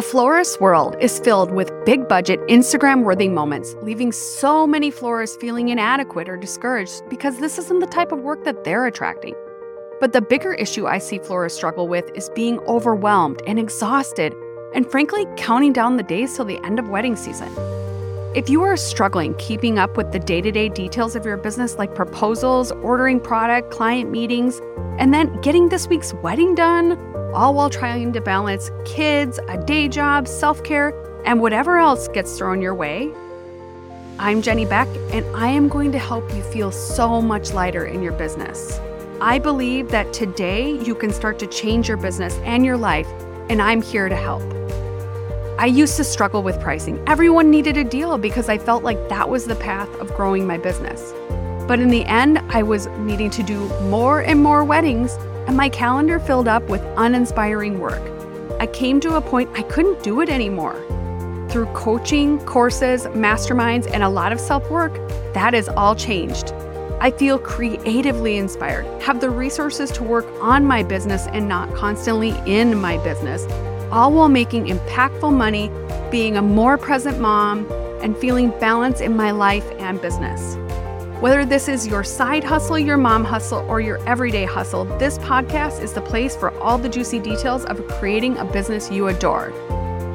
A florist's world is filled with big budget, Instagram worthy moments, leaving so many florists feeling inadequate or discouraged because this isn't the type of work that they're attracting. But the bigger issue I see florists struggle with is being overwhelmed and exhausted, and frankly, counting down the days till the end of wedding season. If you are struggling keeping up with the day to day details of your business, like proposals, ordering product, client meetings, and then getting this week's wedding done, all while trying to balance kids, a day job, self care, and whatever else gets thrown your way. I'm Jenny Beck, and I am going to help you feel so much lighter in your business. I believe that today you can start to change your business and your life, and I'm here to help. I used to struggle with pricing. Everyone needed a deal because I felt like that was the path of growing my business. But in the end, I was needing to do more and more weddings and my calendar filled up with uninspiring work. I came to a point I couldn't do it anymore. Through coaching, courses, masterminds, and a lot of self work, that has all changed. I feel creatively inspired, have the resources to work on my business and not constantly in my business, all while making impactful money, being a more present mom, and feeling balance in my life and business. Whether this is your side hustle, your mom hustle, or your everyday hustle, this podcast is the place for all the juicy details of creating a business you adore.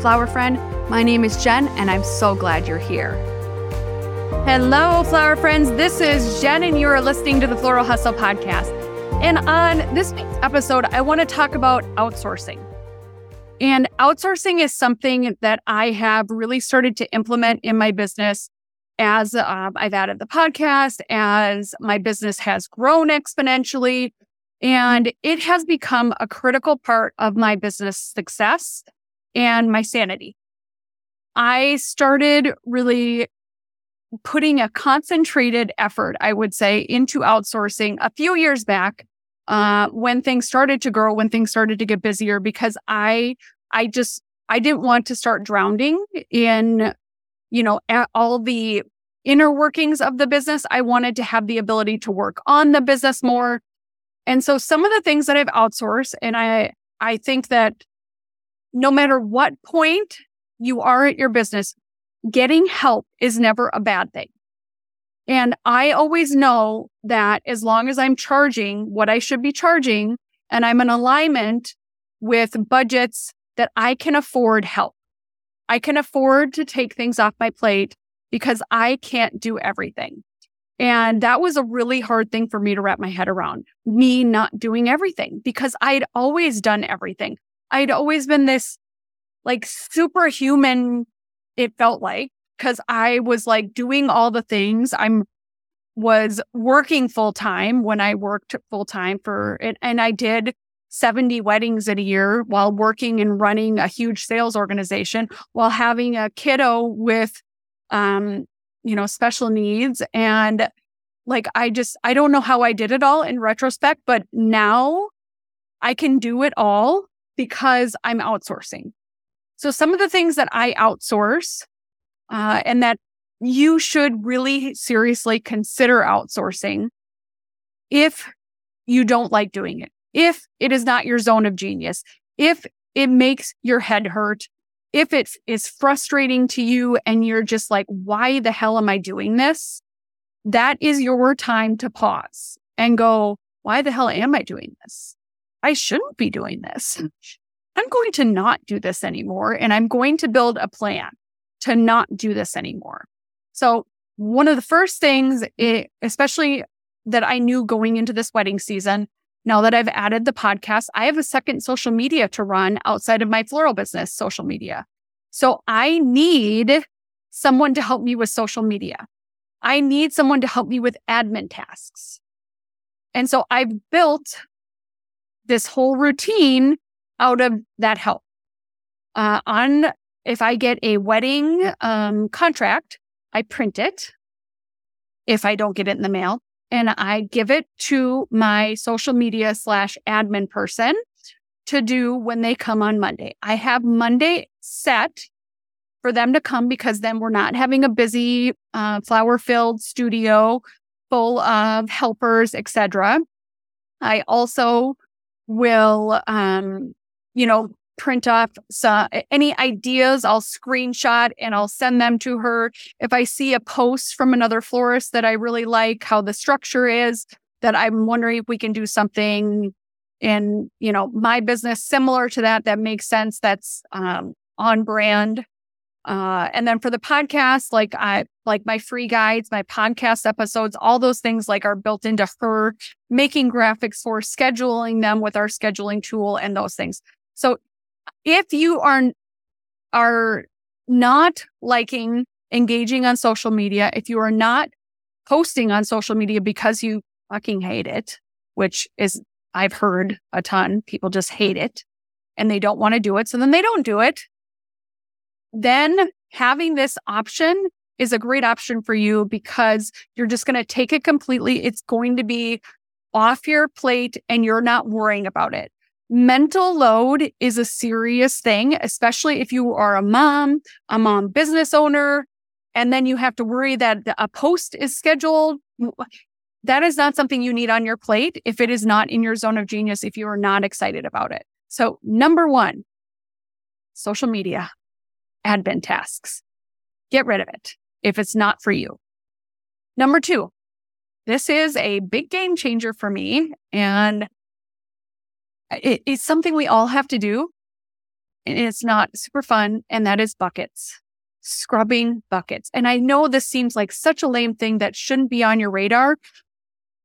Flower friend, my name is Jen, and I'm so glad you're here. Hello, flower friends. This is Jen, and you are listening to the Floral Hustle podcast. And on this week's episode, I want to talk about outsourcing. And outsourcing is something that I have really started to implement in my business as um, I've added the podcast, as my business has grown exponentially, and it has become a critical part of my business success and my sanity. I started really putting a concentrated effort, I would say, into outsourcing a few years back uh, when things started to grow, when things started to get busier, because I, I just, I didn't want to start drowning in, you know, all the inner workings of the business. I wanted to have the ability to work on the business more. And so some of the things that I've outsourced, and I, I think that no matter what point you are at your business, getting help is never a bad thing. And I always know that as long as I'm charging what I should be charging and I'm in alignment with budgets that I can afford help. I can afford to take things off my plate because I can't do everything. And that was a really hard thing for me to wrap my head around me not doing everything because I'd always done everything. I'd always been this like superhuman, it felt like, because I was like doing all the things. I'm was working full time when I worked full time for it. And I did 70 weddings in a year while working and running a huge sales organization while having a kiddo with um, you know, special needs. And like, I just, I don't know how I did it all in retrospect, but now I can do it all because I'm outsourcing. So some of the things that I outsource, uh, and that you should really seriously consider outsourcing if you don't like doing it, if it is not your zone of genius, if it makes your head hurt, if it is frustrating to you and you're just like, why the hell am I doing this? That is your time to pause and go, why the hell am I doing this? I shouldn't be doing this. I'm going to not do this anymore. And I'm going to build a plan to not do this anymore. So one of the first things, it, especially that I knew going into this wedding season, now that I've added the podcast, I have a second social media to run outside of my floral business social media. So I need someone to help me with social media. I need someone to help me with admin tasks. And so I've built this whole routine out of that help. Uh, on if I get a wedding um, contract, I print it. If I don't get it in the mail, and I give it to my social media slash admin person to do when they come on Monday. I have Monday set for them to come because then we're not having a busy uh, flower filled studio full of helpers, etc. I also will, um, you know, print off some, any ideas, I'll screenshot and I'll send them to her. If I see a post from another florist that I really like, how the structure is, that I'm wondering if we can do something in, you know, my business similar to that, that makes sense. That's um, on brand. Uh, and then for the podcast, like I, like my free guides, my podcast episodes, all those things like are built into her making graphics for scheduling them with our scheduling tool and those things. So if you are, are not liking engaging on social media, if you are not posting on social media because you fucking hate it, which is, I've heard a ton, people just hate it and they don't want to do it. So then they don't do it. Then having this option is a great option for you because you're just going to take it completely. It's going to be off your plate and you're not worrying about it. Mental load is a serious thing, especially if you are a mom, a mom business owner, and then you have to worry that a post is scheduled. That is not something you need on your plate if it is not in your zone of genius, if you are not excited about it. So, number one, social media, admin tasks. Get rid of it if it's not for you. Number two, this is a big game changer for me and it, it's something we all have to do. And it's not super fun. And that is buckets, scrubbing buckets. And I know this seems like such a lame thing that shouldn't be on your radar,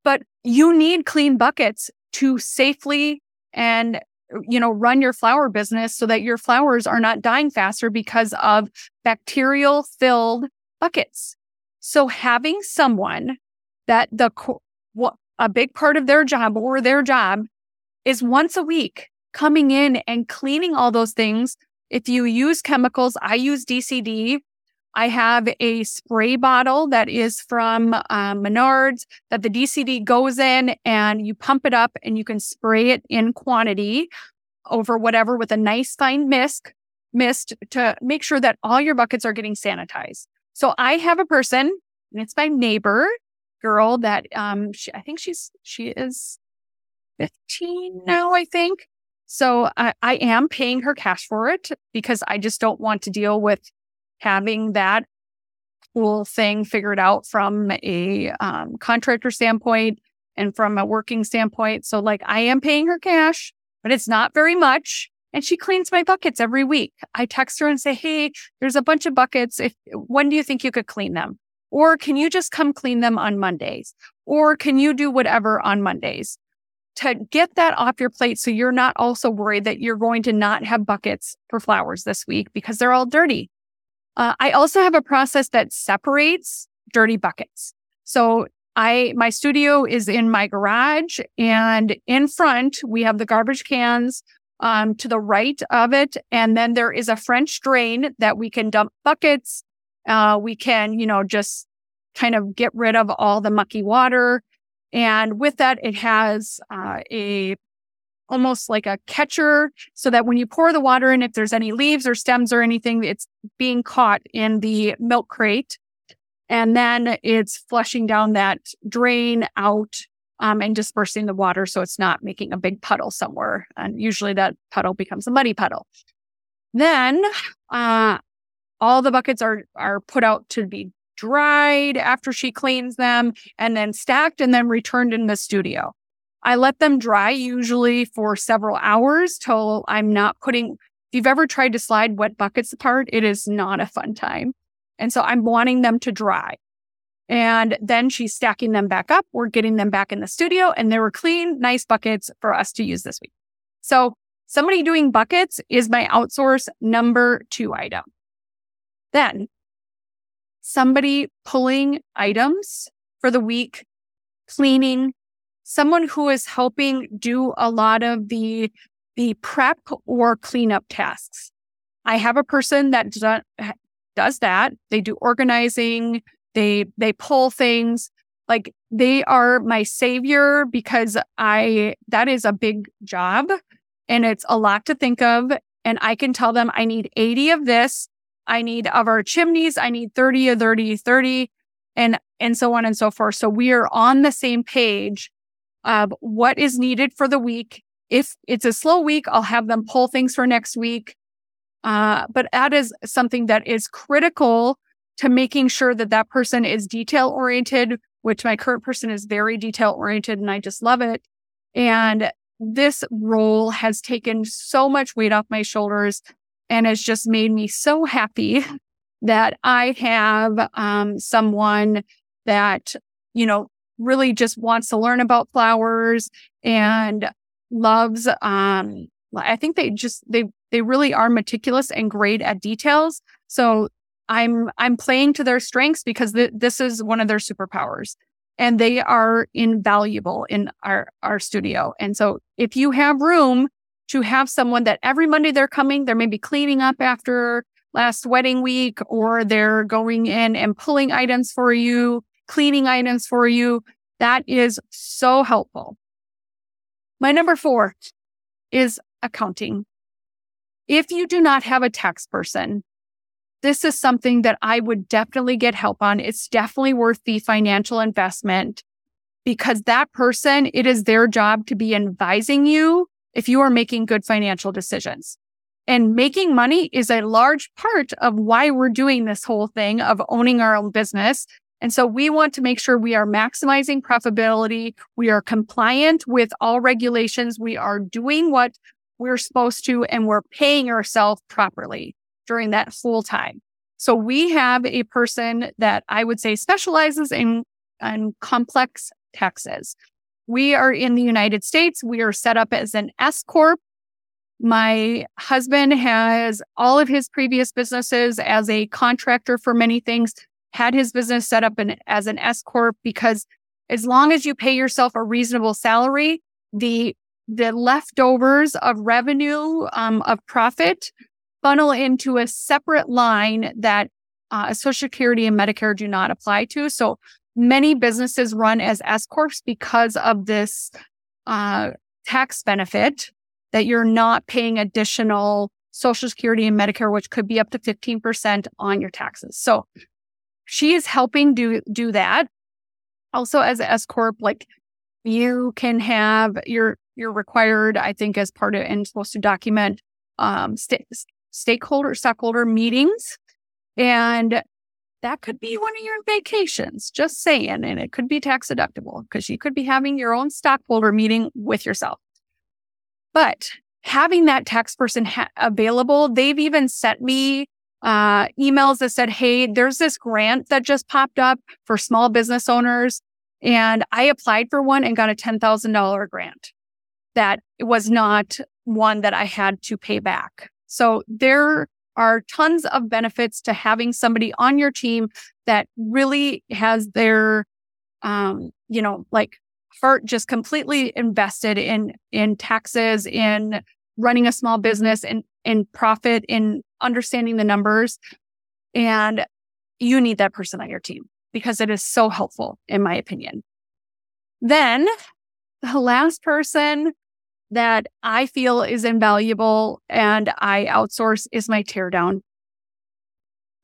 but you need clean buckets to safely and you know run your flower business so that your flowers are not dying faster because of bacterial filled buckets. So having someone that the what a big part of their job or their job is once a week coming in and cleaning all those things. If you use chemicals, I use DCD. I have a spray bottle that is from uh, Menards that the DCD goes in and you pump it up and you can spray it in quantity over whatever with a nice fine mist mist to make sure that all your buckets are getting sanitized. So I have a person, and it's my neighbor girl that um she, I think she's she is 15 now, I think. So I, I am paying her cash for it because I just don't want to deal with having that whole thing figured out from a um, contractor standpoint and from a working standpoint. So like I am paying her cash, but it's not very much and she cleans my buckets every week. I text her and say, Hey, there's a bunch of buckets. If when do you think you could clean them? Or can you just come clean them on Mondays? Or can you do whatever on Mondays? To get that off your plate so you're not also worried that you're going to not have buckets for flowers this week because they're all dirty. Uh, I also have a process that separates dirty buckets. So I, my studio is in my garage and in front we have the garbage cans um, to the right of it. And then there is a French drain that we can dump buckets. Uh, we can, you know, just kind of get rid of all the mucky water. And with that, it has uh, a almost like a catcher so that when you pour the water in, if there's any leaves or stems or anything, it's being caught in the milk crate. And then it's flushing down that drain out um, and dispersing the water so it's not making a big puddle somewhere. And usually that puddle becomes a muddy puddle. Then uh, all the buckets are are put out to be dried after she cleans them and then stacked and then returned in the studio. I let them dry usually for several hours till I'm not putting if you've ever tried to slide wet buckets apart, it is not a fun time. And so I'm wanting them to dry. And then she's stacking them back up. We're getting them back in the studio and they were clean, nice buckets for us to use this week. So somebody doing buckets is my outsource number two item. Then somebody pulling items for the week, cleaning, someone who is helping do a lot of the, the prep or cleanup tasks. I have a person that does that. They do organizing, they they pull things like they are my savior because I that is a big job and it's a lot to think of and I can tell them I need 80 of this, I need of our chimneys, I need 30 of 30 30 and and so on and so forth. So we are on the same page of what is needed for the week if it's a slow week, I'll have them pull things for next week. Uh, but that is something that is critical to making sure that that person is detail oriented, which my current person is very detail oriented and I just love it. And this role has taken so much weight off my shoulders and has just made me so happy that I have um, someone that, you know, really just wants to learn about flowers and loves um I think they just they they really are meticulous and great at details. So I'm I'm playing to their strengths because th- this is one of their superpowers and they are invaluable in our our studio. And so if you have room to have someone that every Monday they're coming, they're maybe cleaning up after last wedding week or they're going in and pulling items for you, cleaning items for you, that is so helpful. My number 4 is accounting. If you do not have a tax person, this is something that I would definitely get help on. It's definitely worth the financial investment because that person, it is their job to be advising you if you are making good financial decisions. And making money is a large part of why we're doing this whole thing of owning our own business. And so we want to make sure we are maximizing profitability. We are compliant with all regulations. We are doing what we're supposed to, and we're paying ourselves properly during that full time. So we have a person that I would say specializes in, in complex taxes. We are in the United States. We are set up as an S Corp. My husband has all of his previous businesses as a contractor for many things, had his business set up in, as an S Corp because as long as you pay yourself a reasonable salary, the the leftovers of revenue um, of profit funnel into a separate line that uh, Social Security and Medicare do not apply to. So many businesses run as S corps because of this uh, tax benefit that you're not paying additional Social Security and Medicare, which could be up to 15% on your taxes. So she is helping do do that. Also, as an S corp, like you can have your you're required, I think, as part of and supposed to document um, st- stakeholder stockholder meetings and that could be one of your vacations just saying and it could be tax deductible because you could be having your own stockholder meeting with yourself. But having that tax person ha- available they've even sent me uh, emails that said hey there's this grant that just popped up for small business owners and i applied for one and got a $10000 grant that was not one that i had to pay back. So there are tons of benefits to having somebody on your team that really has their, um, you know, like heart just completely invested in, in taxes, in running a small business and in profit, in understanding the numbers. And you need that person on your team because it is so helpful, in my opinion. Then the last person that I feel is invaluable and I outsource is my teardown.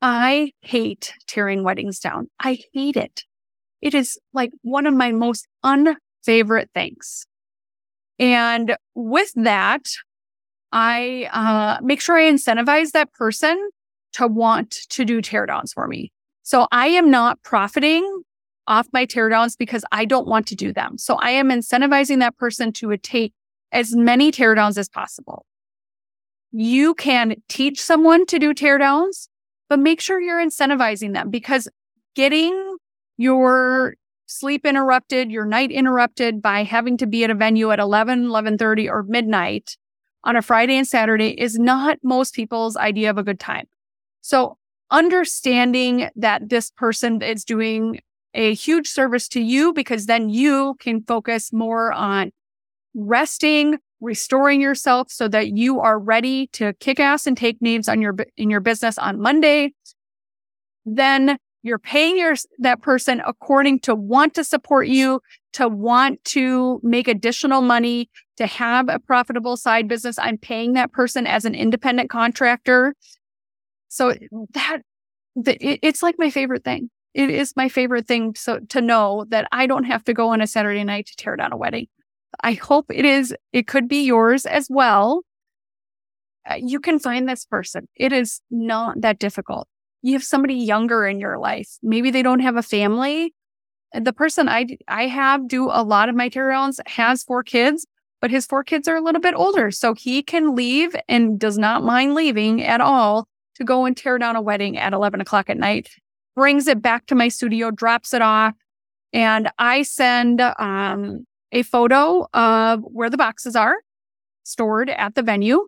I hate tearing weddings down. I hate it. It is like one of my most unfavorite things. And with that, I uh, make sure I incentivize that person to want to do teardowns for me. So I am not profiting off my teardowns because I don't want to do them. So I am incentivizing that person to take as many teardowns as possible. You can teach someone to do teardowns, but make sure you're incentivizing them because getting your sleep interrupted, your night interrupted by having to be at a venue at 11, 11:30 or midnight on a Friday and Saturday is not most people's idea of a good time. So understanding that this person is doing a huge service to you because then you can focus more on resting, restoring yourself so that you are ready to kick ass and take names on your in your business on Monday. Then you're paying your that person according to want to support you, to want to make additional money, to have a profitable side business. I'm paying that person as an independent contractor. So that it's like my favorite thing. It is my favorite thing so to know that I don't have to go on a Saturday night to tear down a wedding. I hope it is, it could be yours as well. Uh, you can find this person. It is not that difficult. You have somebody younger in your life. Maybe they don't have a family. The person I, I have do a lot of my teardowns has four kids, but his four kids are a little bit older. So he can leave and does not mind leaving at all to go and tear down a wedding at 11 o'clock at night, brings it back to my studio, drops it off. And I send um, a photo of where the boxes are stored at the venue.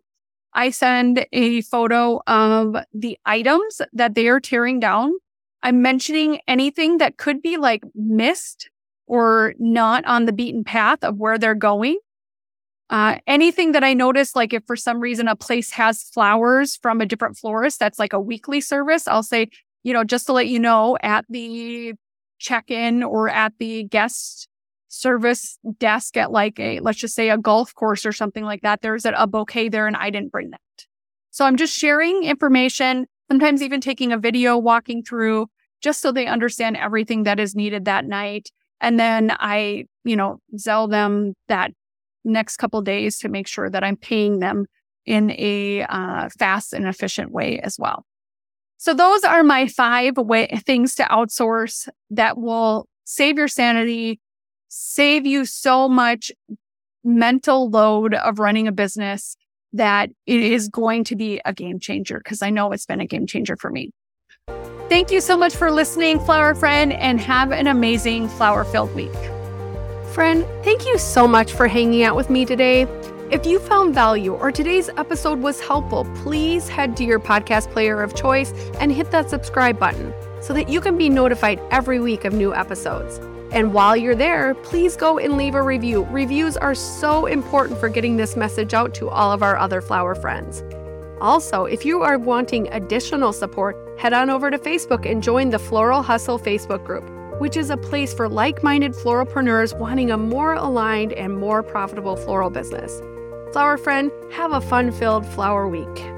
I send a photo of the items that they are tearing down. I'm mentioning anything that could be like missed or not on the beaten path of where they're going. Uh, anything that I notice, like if for some reason a place has flowers from a different florist, that's like a weekly service, I'll say, you know, just to let you know at the check in or at the guest service desk at like a, let's just say a golf course or something like that. There's a, bouquet there and I didn't bring that. So I'm just sharing information, sometimes even taking a video walking through just so they understand everything that is needed that night. And then I, you know, Zelle them that next couple days to make sure that I'm paying them in a uh, fast and efficient way as well. So those are my five way, things to outsource that will save your sanity, save you so much mental load of running a business that it is going to be a game changer because I know it's been a game changer for me. Thank you so much for listening, Flower Friend, and have an amazing flower filled week. Friend, thank you so much for hanging out with me today. If you found value or today's episode was helpful, please head to your podcast player of choice and hit that subscribe button so that you can be notified every week of new episodes. And while you're there, please go and leave a review. Reviews are so important for getting this message out to all of our other flower friends. Also, if you are wanting additional support, head on over to Facebook and join the Floral Hustle Facebook group, which is a place for like minded floralpreneurs wanting a more aligned and more profitable floral business. Flower friend, have a fun filled flower week.